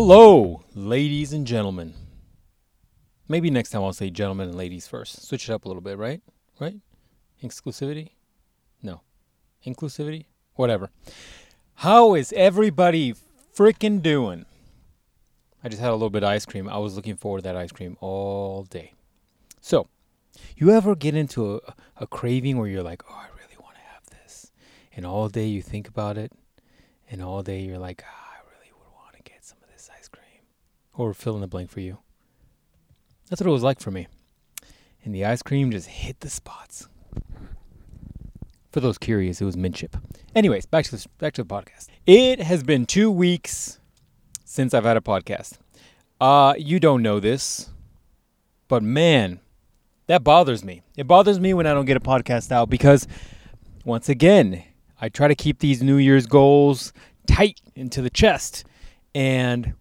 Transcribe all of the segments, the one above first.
Hello, ladies and gentlemen. Maybe next time I'll say gentlemen and ladies first. Switch it up a little bit, right? Right? Exclusivity? No. Inclusivity? Whatever. How is everybody freaking doing? I just had a little bit of ice cream. I was looking forward to that ice cream all day. So, you ever get into a, a craving where you're like, oh, I really want to have this? And all day you think about it, and all day you're like, ah, I really would want to get some of this ice cream. Or fill in the blank for you. That's what it was like for me. And the ice cream just hit the spots. For those curious, it was midship. Anyways, back to the, back to the podcast. It has been two weeks since I've had a podcast. Uh, you don't know this, but man, that bothers me. It bothers me when I don't get a podcast out because, once again, I try to keep these New Year's goals tight into the chest, and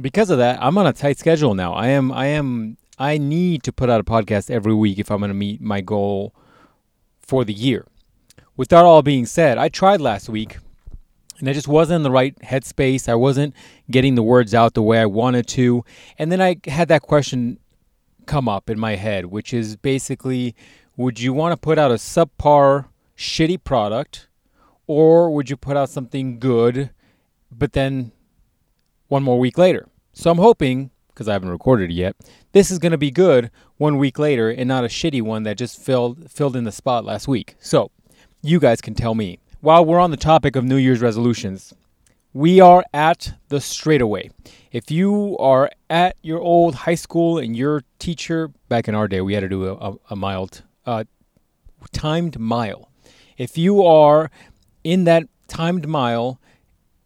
because of that, I'm on a tight schedule now. I am. I am. I need to put out a podcast every week if I'm going to meet my goal for the year. With that all being said, I tried last week and I just wasn't in the right headspace. I wasn't getting the words out the way I wanted to. And then I had that question come up in my head, which is basically would you want to put out a subpar, shitty product, or would you put out something good, but then one more week later? So I'm hoping, because I haven't recorded it yet, this is going to be good one week later and not a shitty one that just filled filled in the spot last week. So you guys can tell me. While we're on the topic of New Year's resolutions, we are at the straightaway. If you are at your old high school and your teacher, back in our day, we had to do a, a, a mild, uh, timed mile. If you are in that timed mile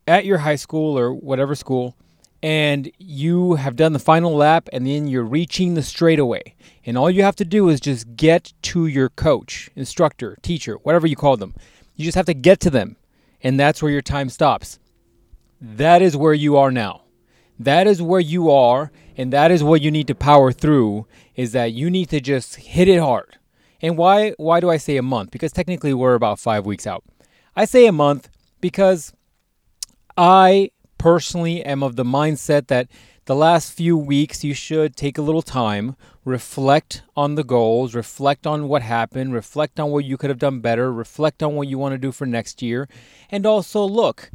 at your high school or whatever school, and you have done the final lap and then you're reaching the straightaway. And all you have to do is just get to your coach, instructor, teacher, whatever you call them. You just have to get to them. And that's where your time stops. That is where you are now. That is where you are, and that is what you need to power through is that you need to just hit it hard. And why why do I say a month? Because technically we're about 5 weeks out. I say a month because I personally am of the mindset that the last few weeks you should take a little time, reflect on the goals, reflect on what happened, reflect on what you could have done better, reflect on what you want to do for next year, and also look,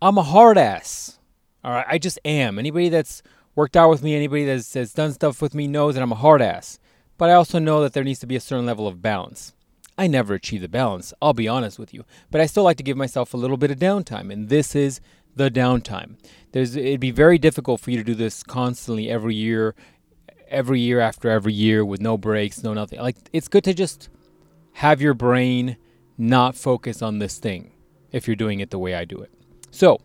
I'm a hard ass. All right, I just am. Anybody that's worked out with me, anybody that's, that's done stuff with me knows that I'm a hard ass. But I also know that there needs to be a certain level of balance. I never achieve the balance, I'll be honest with you. But I still like to give myself a little bit of downtime, and this is the downtime. There's it'd be very difficult for you to do this constantly every year, every year after every year with no breaks, no nothing. Like it's good to just have your brain not focus on this thing if you're doing it the way I do it. So,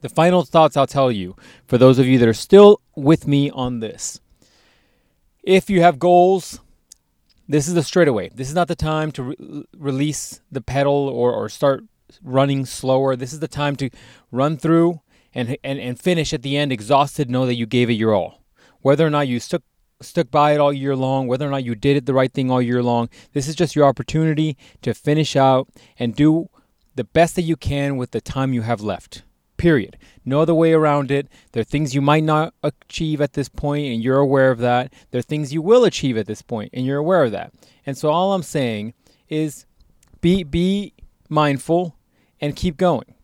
the final thoughts I'll tell you for those of you that are still with me on this. If you have goals, this is the straightaway. This is not the time to re- release the pedal or, or start running slower. This is the time to run through and, and, and finish at the end exhausted, know that you gave it your all. Whether or not you stuck stuck by it all year long, whether or not you did it the right thing all year long, this is just your opportunity to finish out and do the best that you can with the time you have left. Period. No other way around it. There are things you might not achieve at this point, and you're aware of that. There are things you will achieve at this point, and you're aware of that. And so all I'm saying is be be mindful and keep going.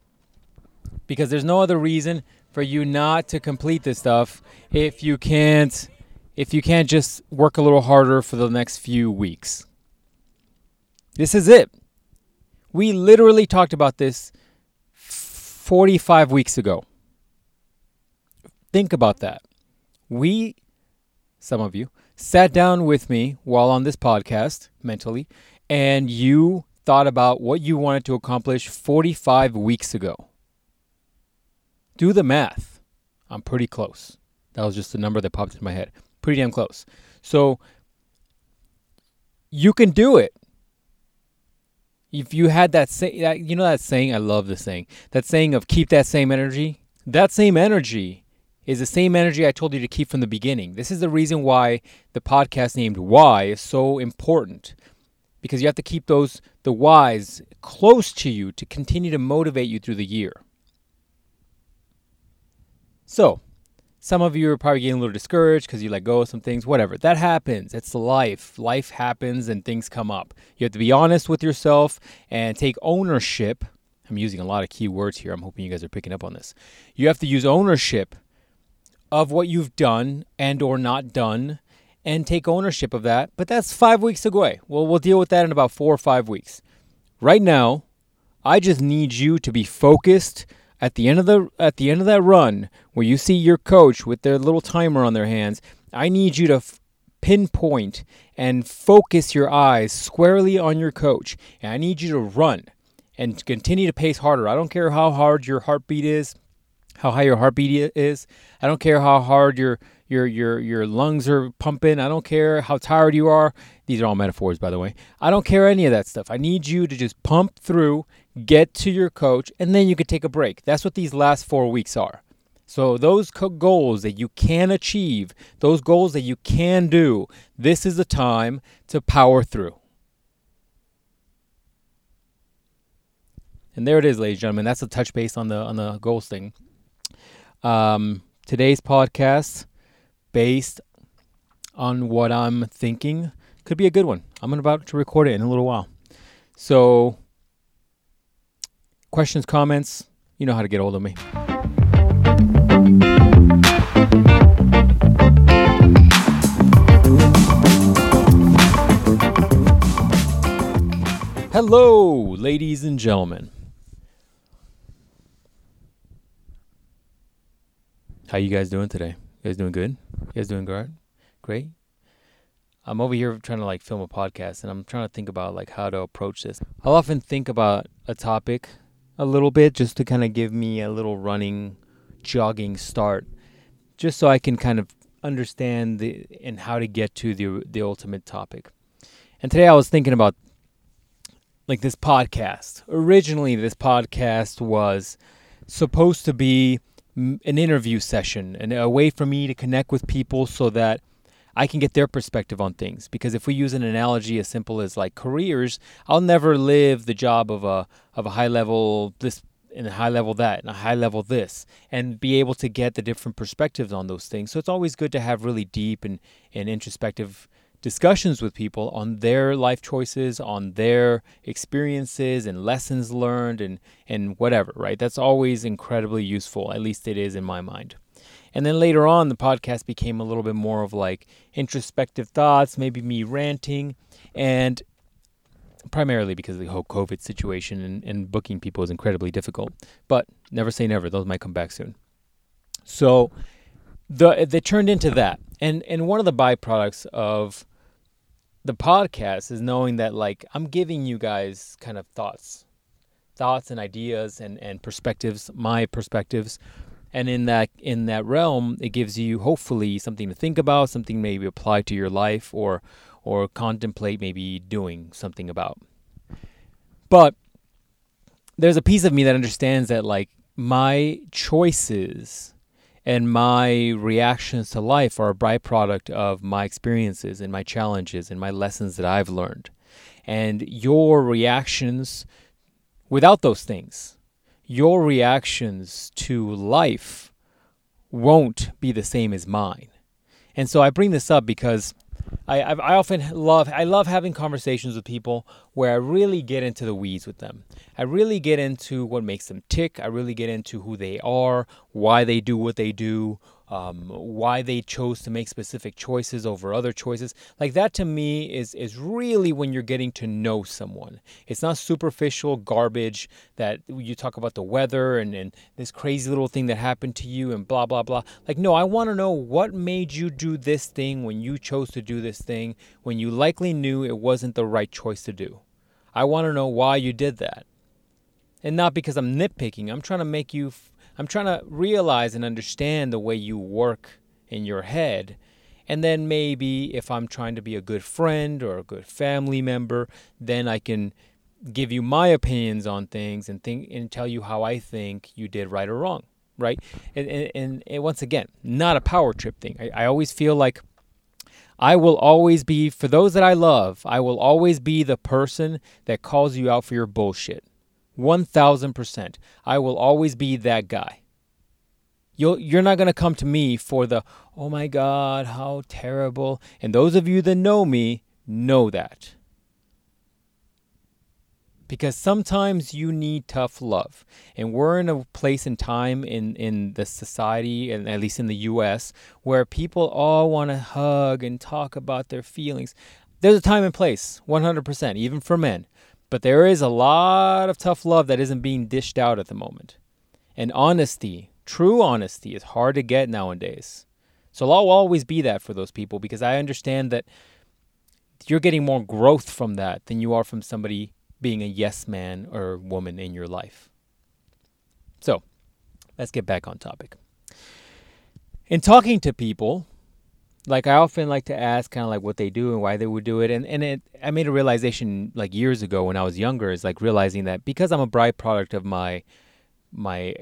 Because there's no other reason for you not to complete this stuff if you can't if you can't just work a little harder for the next few weeks. This is it. We literally talked about this 45 weeks ago. Think about that. We, some of you, sat down with me while on this podcast mentally, and you thought about what you wanted to accomplish 45 weeks ago. Do the math. I'm pretty close. That was just the number that popped into my head. Pretty damn close. So you can do it. If you had that, say, that you know that saying, I love the saying, that saying of keep that same energy. That same energy is the same energy I told you to keep from the beginning. This is the reason why the podcast named Why is so important because you have to keep those the whys close to you to continue to motivate you through the year. So, some of you are probably getting a little discouraged because you let go of some things, whatever. That happens. It's life. Life happens and things come up. You have to be honest with yourself and take ownership. I'm using a lot of key words here. I'm hoping you guys are picking up on this. You have to use ownership of what you've done and or not done and take ownership of that. But that's 5 weeks away. Well, we'll deal with that in about 4 or 5 weeks. Right now, I just need you to be focused at the end of the at the end of that run where you see your coach with their little timer on their hands, I need you to f- pinpoint and focus your eyes squarely on your coach. And I need you to run and continue to pace harder. I don't care how hard your heartbeat is, how high your heartbeat is. I don't care how hard your your your your lungs are pumping. I don't care how tired you are. These are all metaphors by the way. I don't care any of that stuff. I need you to just pump through get to your coach, and then you can take a break. That's what these last four weeks are. So, those co- goals that you can achieve, those goals that you can do, this is the time to power through. And there it is, ladies and gentlemen. That's a touch base on the on the goals thing. Um, today's podcast, based on what I'm thinking, could be a good one. I'm about to record it in a little while. So questions, comments, you know how to get hold of me. Hello, ladies and gentlemen. How you guys doing today? You guys doing good? You guys doing great? Great. I'm over here trying to like film a podcast and I'm trying to think about like how to approach this. I'll often think about a topic a little bit just to kind of give me a little running, jogging start, just so I can kind of understand the and how to get to the the ultimate topic. And today I was thinking about like this podcast. Originally, this podcast was supposed to be an interview session and a way for me to connect with people so that I can get their perspective on things. Because if we use an analogy as simple as like careers, I'll never live the job of a of a high level this and a high level that and a high level this and be able to get the different perspectives on those things. So it's always good to have really deep and, and introspective discussions with people on their life choices, on their experiences and lessons learned and and whatever, right? That's always incredibly useful. At least it is in my mind. And then later on, the podcast became a little bit more of like introspective thoughts, maybe me ranting, and primarily because of the whole COVID situation and, and booking people is incredibly difficult. But never say never; those might come back soon. So the they turned into that, and and one of the byproducts of the podcast is knowing that like I'm giving you guys kind of thoughts, thoughts and ideas and and perspectives, my perspectives. And in that in that realm it gives you hopefully something to think about something maybe apply to your life or or contemplate maybe doing something about. But there's a piece of me that understands that like my choices and my reactions to life are a byproduct of my experiences and my challenges and my lessons that I've learned. And your reactions without those things your reactions to life won't be the same as mine. And so I bring this up because I, I often love I love having conversations with people where I really get into the weeds with them. I really get into what makes them tick. I really get into who they are, why they do what they do, um, why they chose to make specific choices over other choices. Like that to me is is really when you're getting to know someone. It's not superficial garbage that you talk about the weather and, and this crazy little thing that happened to you and blah blah blah. Like no, I want to know what made you do this thing when you chose to do this thing when you likely knew it wasn't the right choice to do. I want to know why you did that. And not because I'm nitpicking. I'm trying to make you I'm trying to realize and understand the way you work in your head. And then maybe if I'm trying to be a good friend or a good family member, then I can give you my opinions on things and think and tell you how I think you did right or wrong, right? And and, and once again, not a power trip thing. I, I always feel like I will always be for those that I love. I will always be the person that calls you out for your bullshit. 1000%. I will always be that guy. You'll, you're not going to come to me for the, oh my God, how terrible. And those of you that know me know that. Because sometimes you need tough love. And we're in a place and time in, in the society, and at least in the US, where people all want to hug and talk about their feelings. There's a time and place, 100%, even for men. But there is a lot of tough love that isn't being dished out at the moment. And honesty, true honesty, is hard to get nowadays. So I'll always be that for those people because I understand that you're getting more growth from that than you are from somebody being a yes man or woman in your life. So let's get back on topic. In talking to people, like I often like to ask kind of like what they do and why they would do it. And and it I made a realization like years ago when I was younger is like realizing that because I'm a byproduct of my my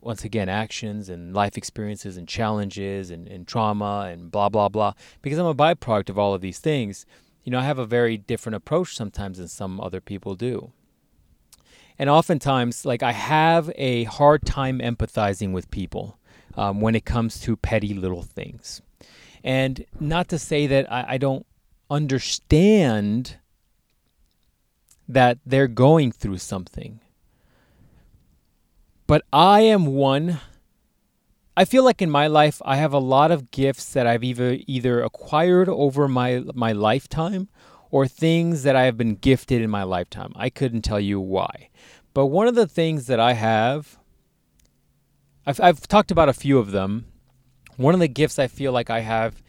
once again actions and life experiences and challenges and, and trauma and blah blah blah because I'm a byproduct of all of these things, you know, I have a very different approach sometimes than some other people do. And oftentimes, like I have a hard time empathizing with people um, when it comes to petty little things and not to say that I, I don't understand that they're going through something. But I am one. I feel like in my life I have a lot of gifts that I've either either acquired over my my lifetime or things that I have been gifted in my lifetime. I couldn't tell you why. But one of the things that I have I've I've talked about a few of them one of the gifts I feel like I have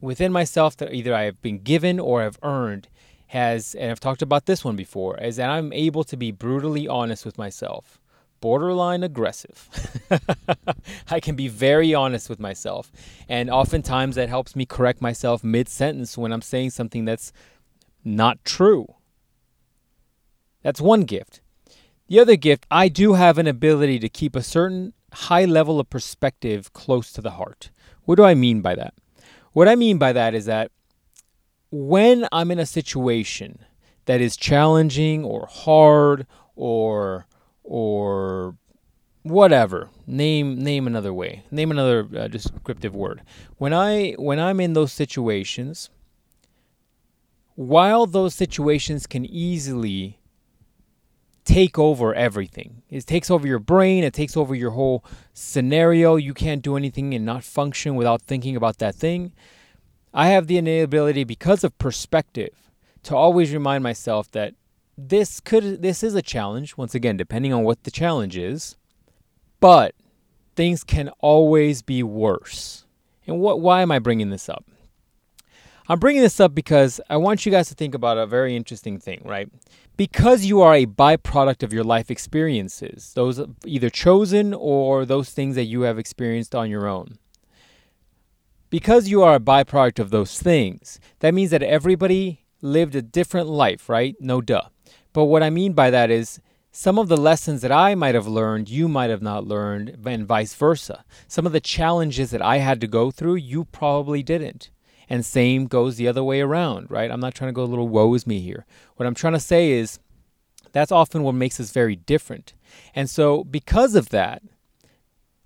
within myself that either I have been given or have earned has, and I've talked about this one before, is that I'm able to be brutally honest with myself, borderline aggressive. I can be very honest with myself. And oftentimes that helps me correct myself mid sentence when I'm saying something that's not true. That's one gift. The other gift, I do have an ability to keep a certain high level of perspective close to the heart. What do I mean by that? What I mean by that is that when I'm in a situation that is challenging or hard or or whatever name name another way name another uh, descriptive word when i when i'm in those situations while those situations can easily take over everything. It takes over your brain, it takes over your whole scenario. You can't do anything and not function without thinking about that thing. I have the ability because of perspective to always remind myself that this could this is a challenge once again depending on what the challenge is, but things can always be worse. And what why am I bringing this up? I'm bringing this up because I want you guys to think about a very interesting thing, right? Because you are a byproduct of your life experiences, those either chosen or those things that you have experienced on your own. Because you are a byproduct of those things, that means that everybody lived a different life, right? No duh. But what I mean by that is some of the lessons that I might have learned, you might have not learned, and vice versa. Some of the challenges that I had to go through, you probably didn't. And same goes the other way around, right? I'm not trying to go a little woe is me here. What I'm trying to say is that's often what makes us very different. And so, because of that,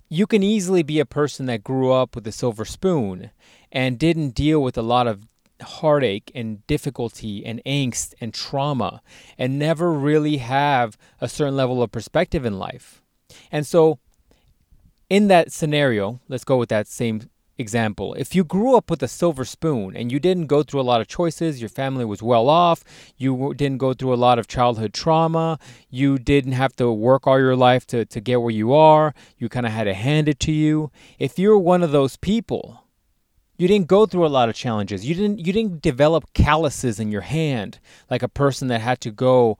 you can easily be a person that grew up with a silver spoon and didn't deal with a lot of heartache and difficulty and angst and trauma and never really have a certain level of perspective in life. And so, in that scenario, let's go with that same example, if you grew up with a silver spoon and you didn't go through a lot of choices, your family was well off, you didn't go through a lot of childhood trauma, you didn't have to work all your life to, to get where you are, you kind of had to hand it to you. If you're one of those people, you didn't go through a lot of challenges. You didn't you didn't develop calluses in your hand like a person that had to go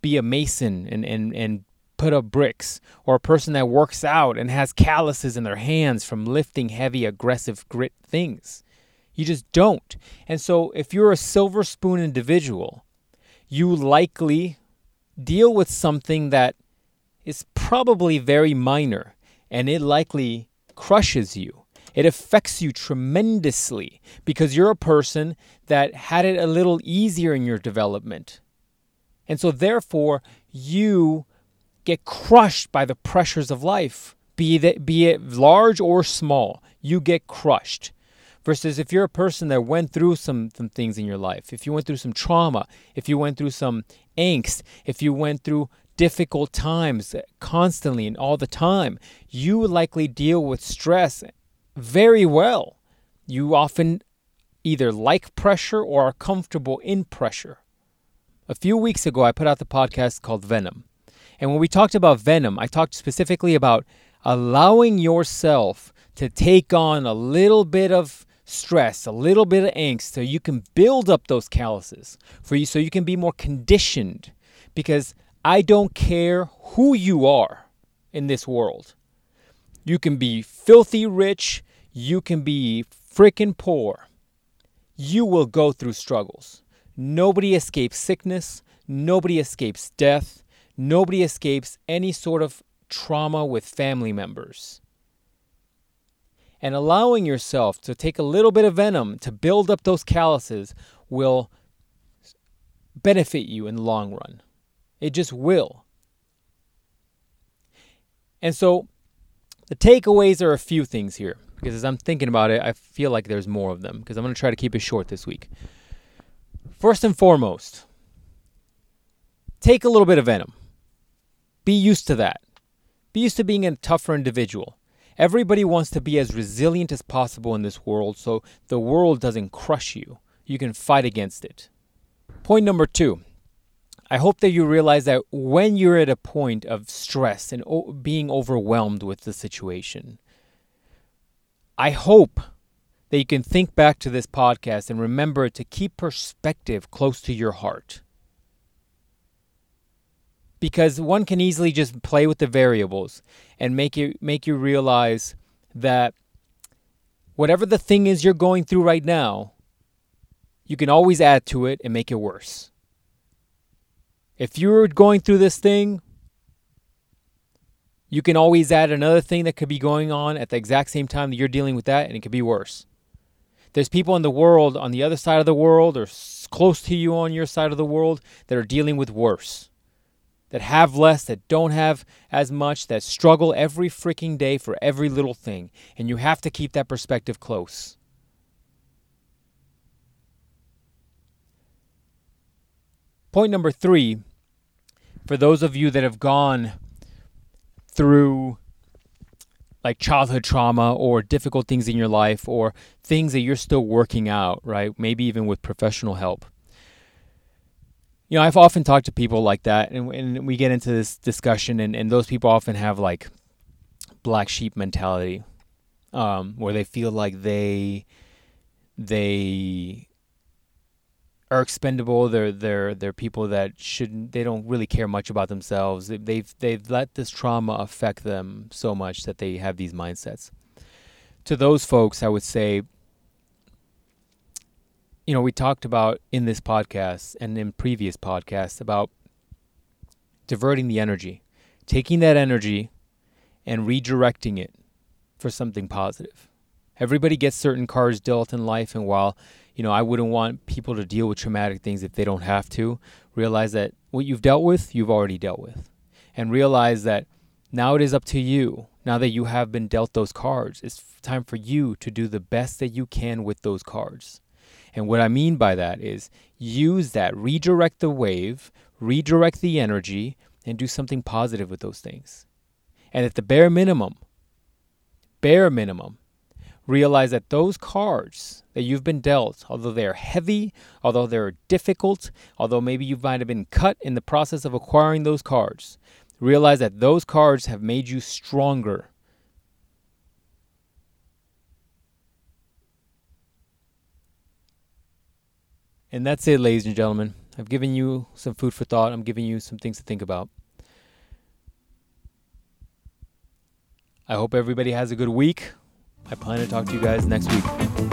be a mason and, and, and put up bricks, or a person that works out and has calluses in their hands from lifting heavy, aggressive grit things. You just don't. And so, if you're a silver spoon individual, you likely deal with something that is probably very minor and it likely crushes you. It affects you tremendously because you're a person that had it a little easier in your development. And so, therefore, you get crushed by the pressures of life be that be it large or small, you get crushed. Versus if you're a person that went through some, some things in your life, if you went through some trauma, if you went through some angst, if you went through difficult times constantly and all the time, you likely deal with stress very well. You often either like pressure or are comfortable in pressure. A few weeks ago, I put out the podcast called Venom. And when we talked about Venom, I talked specifically about allowing yourself to take on a little bit of stress, a little bit of angst, so you can build up those calluses for you, so you can be more conditioned. Because I don't care who you are in this world. You can be filthy rich, you can be freaking poor. You will go through struggles. Nobody escapes sickness, nobody escapes death, nobody escapes any sort of trauma with family members and allowing yourself to take a little bit of venom to build up those calluses will benefit you in the long run. It just will. And so the takeaways are a few things here because as I'm thinking about it, I feel like there's more of them because I'm going to try to keep it short this week. First and foremost, take a little bit of venom. Be used to that. Be used to being a tougher individual. Everybody wants to be as resilient as possible in this world so the world doesn't crush you. You can fight against it. Point number two I hope that you realize that when you're at a point of stress and o- being overwhelmed with the situation, I hope that you can think back to this podcast and remember to keep perspective close to your heart because one can easily just play with the variables and make you make you realize that whatever the thing is you're going through right now, you can always add to it and make it worse. If you're going through this thing, you can always add another thing that could be going on at the exact same time that you're dealing with that, and it could be worse. There's people in the world on the other side of the world or close to you on your side of the world that are dealing with worse that have less, that don't have as much, that struggle every freaking day for every little thing. And you have to keep that perspective close. Point number three for those of you that have gone through like childhood trauma or difficult things in your life or things that you're still working out, right? Maybe even with professional help you know, I've often talked to people like that, and, and we get into this discussion, and, and those people often have like black sheep mentality, um, where they feel like they they are expendable. They're they're they're people that shouldn't. They don't really care much about themselves. They've they've let this trauma affect them so much that they have these mindsets. To those folks, I would say you know, we talked about in this podcast and in previous podcasts about diverting the energy, taking that energy and redirecting it for something positive. Everybody gets certain cards dealt in life, and while you know, I wouldn't want people to deal with traumatic things if they don't have to. Realize that what you've dealt with, you've already dealt with. And realize that now it is up to you. Now that you have been dealt those cards, it's time for you to do the best that you can with those cards. And what I mean by that is use that, redirect the wave, redirect the energy, and do something positive with those things. And at the bare minimum, bare minimum, realize that those cards that you've been dealt, although they're heavy, although they're difficult, although maybe you might have been cut in the process of acquiring those cards, realize that those cards have made you stronger And that's it, ladies and gentlemen. I've given you some food for thought. I'm giving you some things to think about. I hope everybody has a good week. I plan to talk to you guys next week.